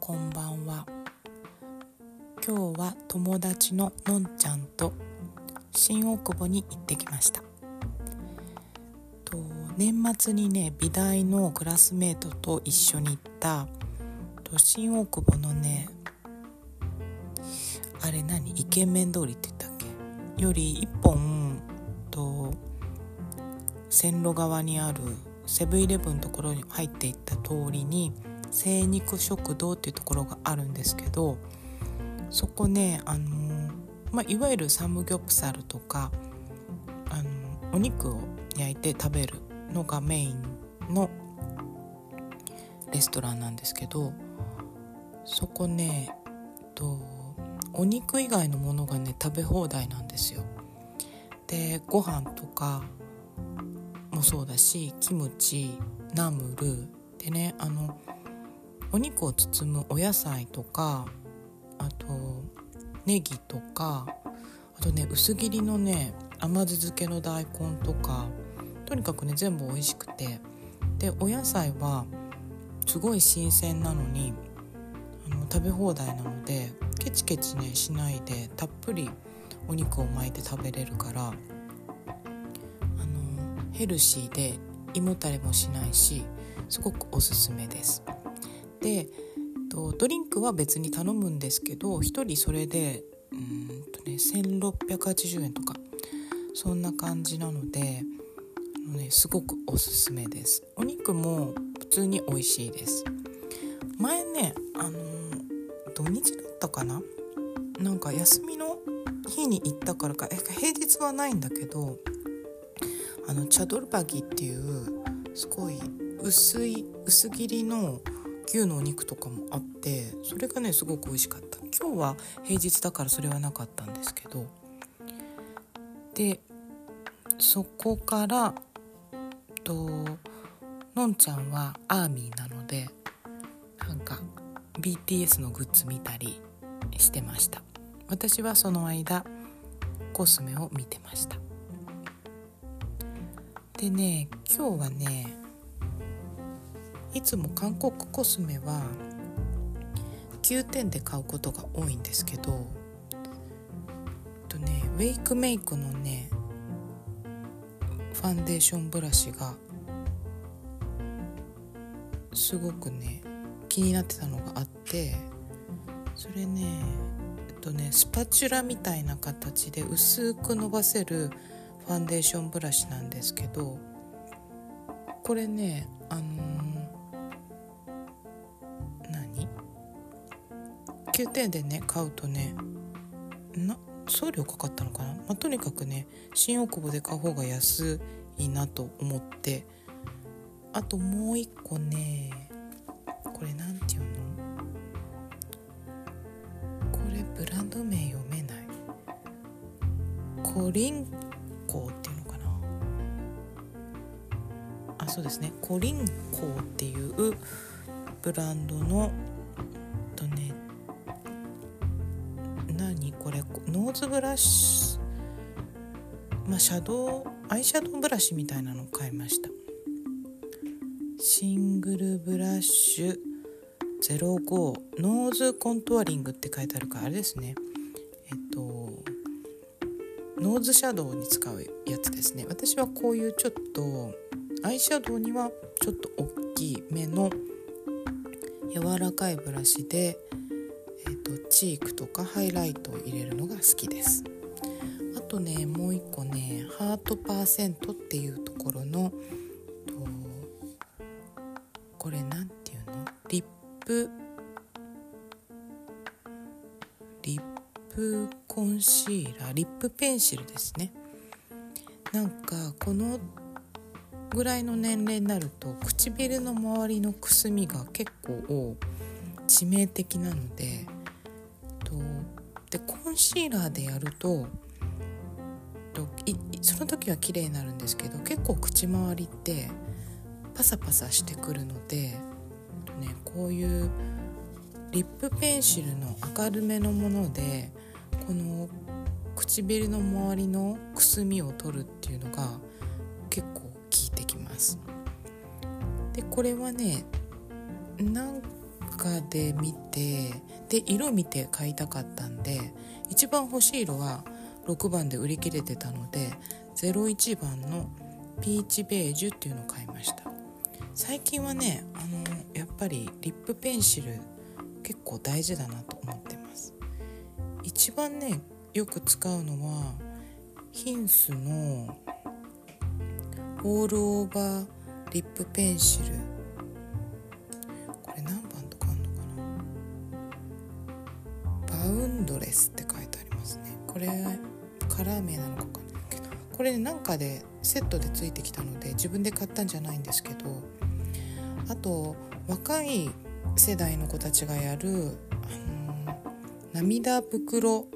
こんばんは。今日は友達ののんちゃんと新大久保に行ってきました。と年末にね美大のクラスメートと一緒に行ったと新大久保のねあれ何？イケメン通りって言ったっけ？より一本と線路側にあるセブンイレブンのところに入っていった通りに精肉食堂っていうところがあるんですけどそこねあの、まあ、いわゆるサムギョプサルとかあのお肉を焼いて食べるのがメインのレストランなんですけどそこねえっとお肉以外のものがね食べ放題なんですよ。でご飯とかもそうだしキムチナムルでねあのお肉を包むお野菜とかあとネギとかあとね薄切りのね甘酢漬けの大根とかとにかくね全部美味しくてでお野菜はすごい新鮮なのにあの食べ放題なのでケチケチねしないでたっぷりお肉を巻いて食べれるからあのヘルシーで胃もたれもしないしすごくおすすめです。でとドリンクは別に頼むんですけど1人それでうんとね1680円とかそんな感じなのであの、ね、すごくおすすめです。お肉も普通に美味しいです。前ねあの土日だったかな？なんか休みの日に行ったからか平日はないんだけどあのチャドルバギっていうすごい薄い薄切りの牛のお肉とかもあってそれがねすごく美味しかった。今日は平日だからそれはなかったんですけど。でそこからとのんちゃんはアーミーなのでなんか BTS のグッズ見たりしてました。私はその間コスメを見てました。でね今日はねいつも韓国コスメは9点で買うことが多いんですけどとねウェイクメイクのねファンデーションブラシがすごくね気になってたのがあってそれねえっとねスパチュラみたいな形で薄く伸ばせるファンデーションブラシなんですけどこれねあのー、?9 点でね買うとねな送料かかったのかな、まあ、とにかくね新大久保で買う方が安いなと思ってあともう一個ねこれなんていうの？これブランド名読めない。コリンコっていうのかな？あそうですね。コリンコっていうブランドのれノーズブラシまあシャドウアイシャドウブラシみたいなのを買いました。 single brush 05 nose contouring って書いてあるからあれですね。えっとノーズシャドウに使うやつですね。私はこういうちょっとアイシャドウにはちょっと大きめの柔らかいブラシで、と、チークとかハイライトを入れるのが好きです。あとねもう一個ねハートパーセントっていうところのこれなんていうの？リップ？リップコンシーラー？リップペンシルですね。なんかこのぐらいの年齢になると唇の周りのくすみが結構致命的なのでとでコンシーラーでやるととその時は綺麗になるんですけど結構口周りってパサパサしてくるので、ね、こういうリップペンシルの明るめのものでこの唇の周りのくすみを取るっていうのが結構効いてきます。でこれはね何かで見てで色見て買いたかったんで一番欲しい色は6番で売り切れてたので01番のピーチベージュっていうのを買いました。最近はねあのやっぱりリップペンシル結構大事だなと思ってます。一番ねよく使うのはヒンスのオールオーバーリップペンシルドレスって書いてありますね。これカラー名なのか分かんな。いけどこれなんかでセットでついてきたので自分で買ったんじゃないんですけどあと若い世代の子たちがやる、あの涙袋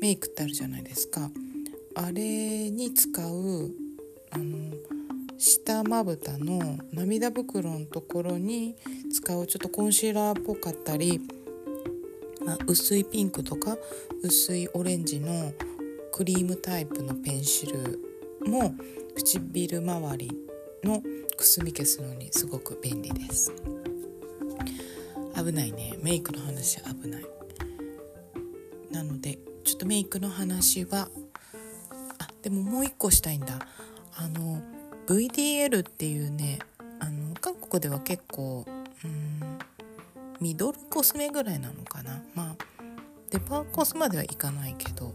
メイクってあるじゃないですか。あれに使う、あの下まぶたの涙袋のところに使うちょっとコンシーラーっぽかったり、あ、薄いピンクとか薄いオレンジのクリームタイプのペンシルも唇周りのくすみ消すのにすごく便利です。危ないね。メイクの話危ない。なのでちょっとメイクの話はあでももう一個したいんだ。あの VDL っていうねあの韓国では結構うんミドルコスメぐらいなのかな？まあデパーコスまではいかないけど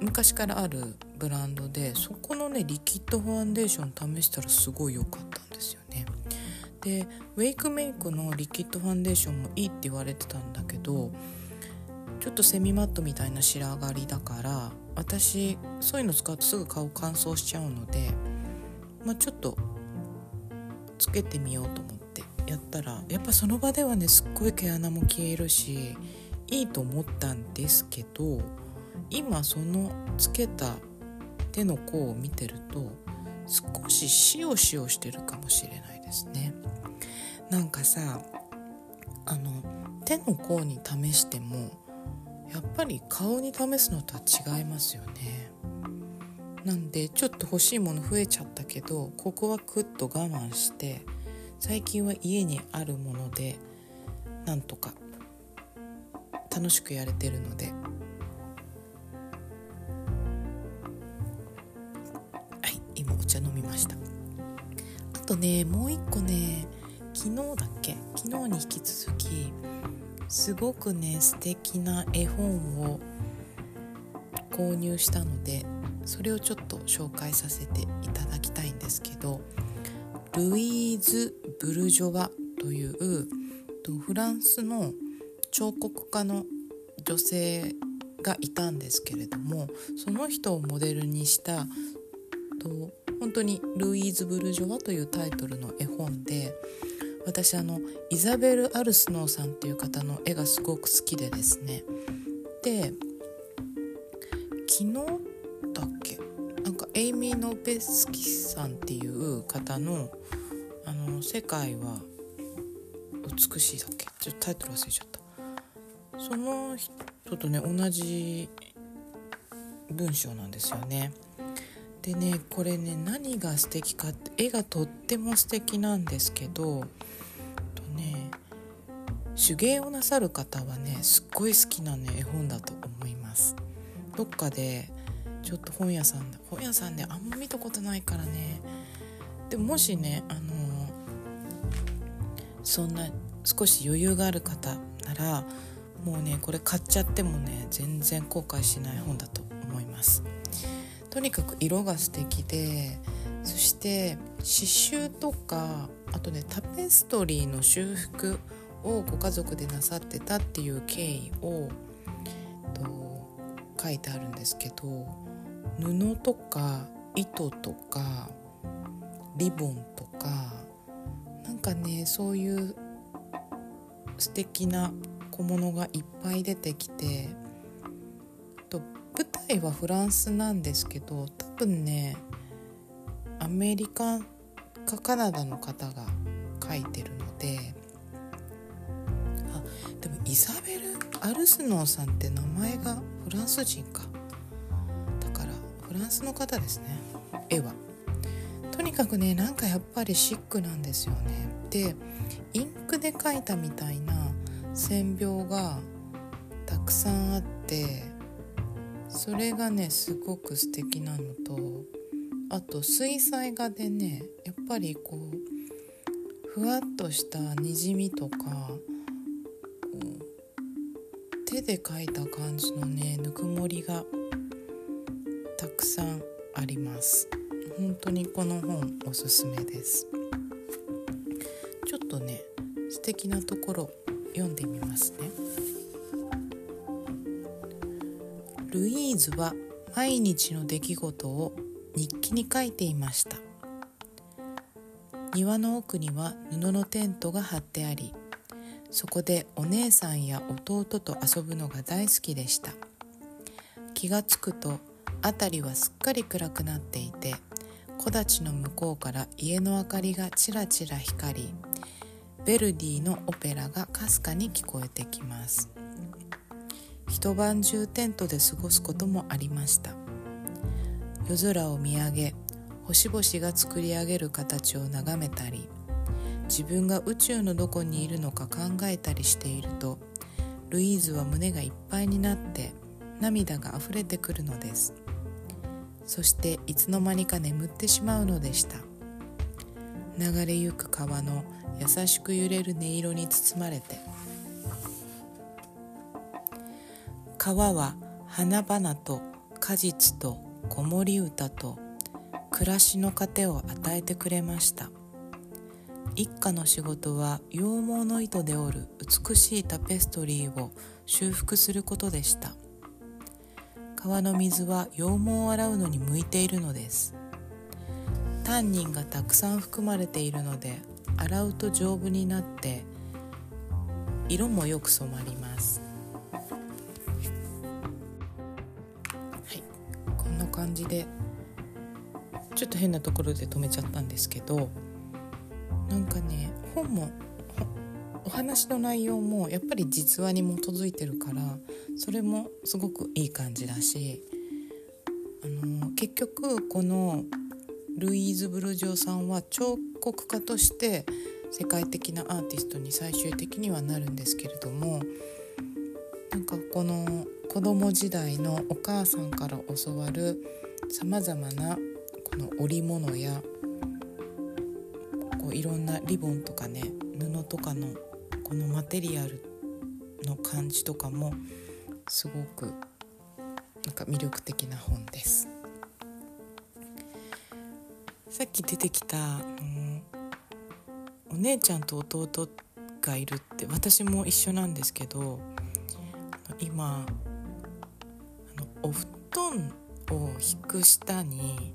昔からあるブランドでそこのねリキッドファンデーション試したらすごい良かったんですよね。でウェイクメイクのリキッドファンデーションもいいって言われてたんだけどちょっとセミマットみたいな仕上がりだから私そういうの使うとすぐ顔乾燥しちゃうので、まあ、ちょっとつけてみようと思って。やったらやっぱその場ではねすっごい毛穴も消えるしいいと思ったんですけど今そのつけた手の甲を見てると少しシオシオしてるかもしれないですね。なんかさあの手の甲に試してもやっぱり顔に試すのとは違いますよね。なんでちょっと欲しいもの増えちゃったけどここはクッと我慢して最近は家にあるものでなんとか楽しくやれてるので。はい今お茶飲みました。あとねもう一個ね昨日だっけ？昨日に引き続きすごくね素敵な絵本を購入したのでそれをちょっと紹介させていただきたいんですけどルイーズ・ブルジョワというフランスの彫刻家の女性がいたんですけれどもその人をモデルにした本当に「ルイーズ・ブルジョワ」というタイトルの絵本で私あのイザベル・アルスノーさんっていう方の絵がすごく好きでですね。で昨日だっけ？なんかエイミー・ノベスキさんっていう方の「あの世界は美しい」だっけ？ちょっとタイトル忘れちゃった。その人とね同じ文章なんですよね。でねこれね何が素敵かって絵がとっても素敵なんですけどとね手芸をなさる方はねすっごい好きなね絵本だと思います。どっかでちょっと本屋さんで本屋さんであんま見たことないからね。でももしねあのそんな少し余裕がある方ならもうねこれ買っちゃってもね全然後悔しない本だと思います。とにかく色が素敵でそして刺繍とかあとねタペストリーの修復をご家族でなさってたっていう経緯をと書いてあるんですけど布とか糸とかリボンとかなんかねそういう素敵な小物がいっぱい出てきてと舞台はフランスなんですけど多分ねアメリカかカナダの方が書いてるのであでもイザベル・アルスノーさんって名前がフランス人か。だからフランスの方ですね。絵は。とにかくねなんかやっぱりシックなんですよね。でインクで描いたみたいな線描がたくさんあってそれがねすごく素敵なのとあと水彩画でねやっぱりこうふわっとしたにじみとか手で描いた感じのねぬくもりがたくさんあります。本当にこの本おすすめです。ちょっとね素敵なところ読んでみますね。ルイーズは毎日の出来事を日記に書いていました。庭の奥には布のテントが張ってありそこでお姉さんや弟と遊ぶのが大好きでした。気がつくと辺りはすっかり暗くなっていて木立の向こうから家の明かりがちらちら光りヴェルディのオペラがかすかに聞こえてきます。一晩中テントで過ごすこともありました。夜空を見上げ星々が作り上げる形を眺めたり自分が宇宙のどこにいるのか考えたりしているとルイーズは胸がいっぱいになって涙があふれてくるのです。そしていつの間にか眠ってしまうのでした。流れゆく川の優しく揺れる音色に包まれて川は花々と果実と子守歌と暮らしの糧を与えてくれました。一家の仕事は羊毛の糸で織る美しいタペストリーを修復することでした。川の水は羊毛を洗うのに向いているのです。タンニンがたくさん含まれているので洗うと丈夫になって色もよく染まります。はい。こんな感じでちょっと変なところで止めちゃったんですけどなんかね本もお話の内容もやっぱり実話に基づいてるからそれもすごくいい感じだしあの結局このルイーズ・ブルジョーさんは彫刻家として世界的なアーティストに最終的にはなるんですけれどもなんかこの子供時代のお母さんから教わるさまざまなこの織物やこういろんなリボンとかね布とかのこのマテリアルの感じとかもすごくなんか魅力的な本です。さっき出てきた、うん、お姉ちゃんと弟がいるって私も一緒なんですけど今あのお布団を引く下に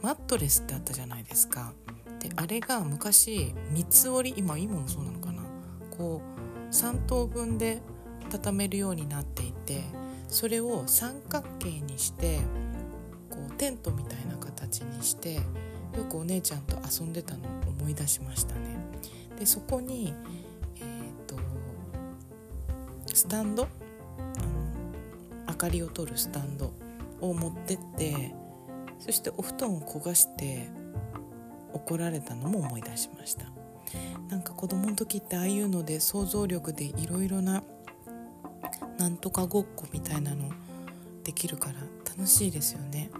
マットレスってあったじゃないですか。であれが昔三つ折り今今もそうなのかなこう3等分で畳めるようになっていてそれを三角形にしてこうテントみたいな形にしてよくお姉ちゃんと遊んでたのを思い出しましたね。でそこに、えーと、スタンド？明かりを取るスタンドを持ってってそしてお布団を焦がして怒られたのも思い出しましたなんか子供の時ってああいうので想像力でいろいろななんとかごっこみたいなのできるから楽しいですよね。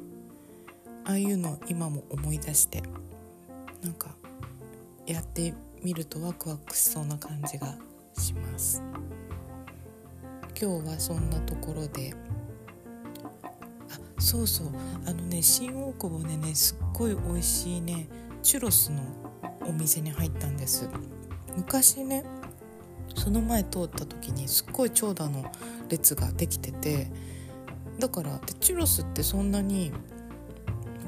ああいうの今も思い出してなんかやってみるとワクワクしそうな感じがします。今日はそんなところで。あそうそう。あのね新大久保でねすっごい美味しいねチュロスのお店に入ったんです。昔ねその前通った時にすっごい長蛇の列ができててだからでチュロスってそんなになん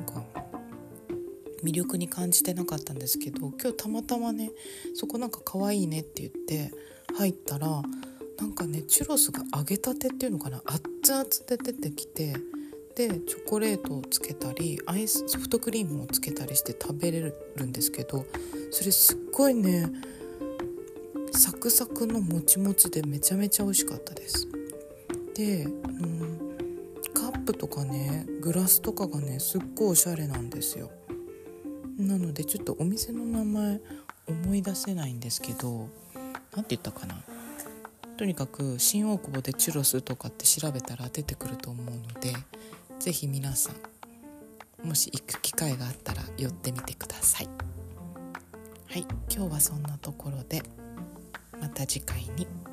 か魅力に感じてなかったんですけど今日たまたまねそこなんか可愛いねって言って入ったらなんかねチュロスが揚げたてっていうのかな熱々で出てきてでチョコレートをつけたりアイスソフトクリームをつけたりして食べれるんですけどそれすっごいねサクサクのもちもちでめちゃめちゃ美味しかったです。で、うん、カップとかねグラスとかがねすっごいおしゃれなんですよ。なのでちょっとお店の名前思い出せないんですけど何て言ったかな。とにかく新大久保でチュロスとかって調べたら出てくると思うので是非皆さんもし行く機会があったら寄ってみてください。はい今日はそんなところで。また次回に。